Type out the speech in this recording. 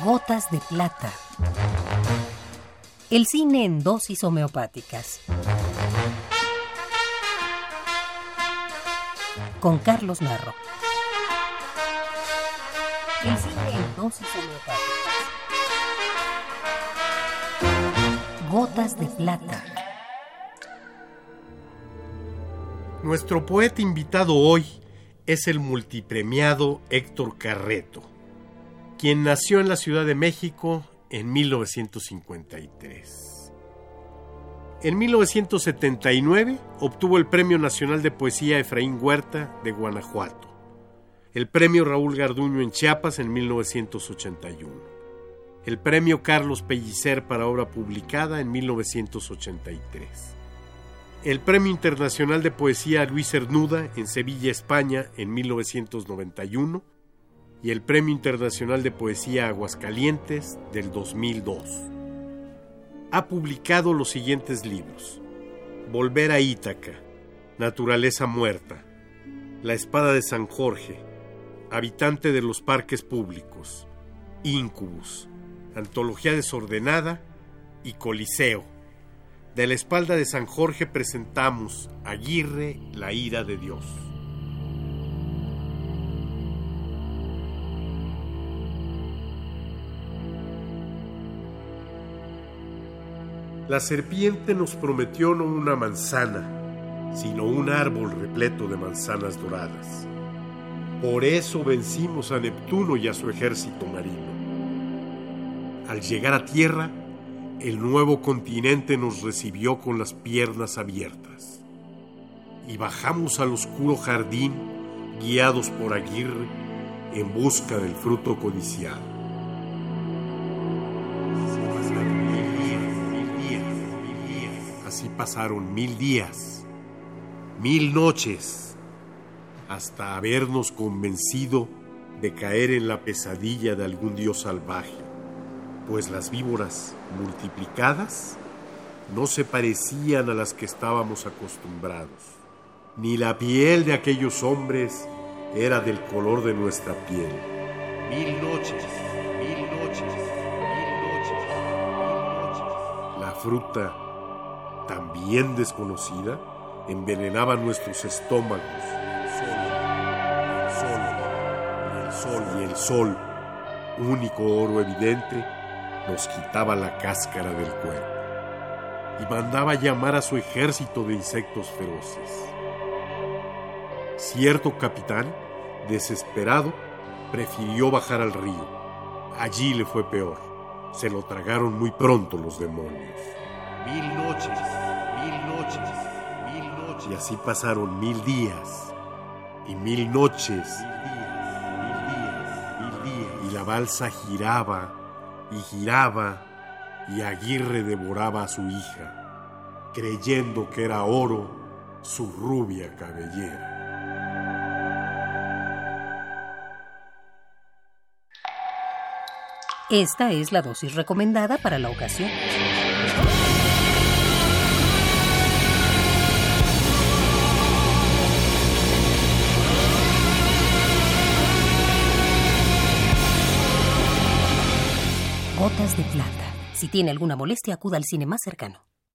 Gotas de plata. El cine en dosis homeopáticas. Con Carlos Narro. El cine en dosis homeopáticas. Gotas de plata. Nuestro poeta invitado hoy es el multipremiado Héctor Carreto, quien nació en la Ciudad de México en 1953. En 1979 obtuvo el Premio Nacional de Poesía Efraín Huerta de Guanajuato, el Premio Raúl Garduño en Chiapas en 1981, el Premio Carlos Pellicer para obra publicada en 1983 el Premio Internacional de Poesía Luis Cernuda en Sevilla, España, en 1991, y el Premio Internacional de Poesía Aguascalientes del 2002. Ha publicado los siguientes libros: Volver a Ítaca, Naturaleza Muerta, La Espada de San Jorge, Habitante de los Parques Públicos, Incubus, Antología Desordenada y Coliseo. De la espalda de San Jorge presentamos Aguirre, la ira de Dios. La serpiente nos prometió no una manzana, sino un árbol repleto de manzanas doradas. Por eso vencimos a Neptuno y a su ejército marino. Al llegar a tierra, el nuevo continente nos recibió con las piernas abiertas. Y bajamos al oscuro jardín, guiados por Aguirre, en busca del fruto codiciado. Pasaron mil días, mil noches, hasta habernos convencido de caer en la pesadilla de algún dios salvaje pues las víboras multiplicadas no se parecían a las que estábamos acostumbrados, ni la piel de aquellos hombres era del color de nuestra piel. Mil noches, mil noches, mil noches, mil noches. La fruta, también desconocida, envenenaba nuestros estómagos. El sol, el sol, y el sol, único oro evidente, nos quitaba la cáscara del cuerpo y mandaba llamar a su ejército de insectos feroces. Cierto capitán, desesperado, prefirió bajar al río. Allí le fue peor. Se lo tragaron muy pronto los demonios. Mil noches, mil noches, mil noches. Y así pasaron mil días y mil noches. Mil días, mil días, mil días. Y la balsa giraba y giraba y Aguirre devoraba a su hija, creyendo que era oro su rubia cabellera. Esta es la dosis recomendada para la ocasión. Gotas de plata. Si tiene alguna molestia, acuda al cine más cercano.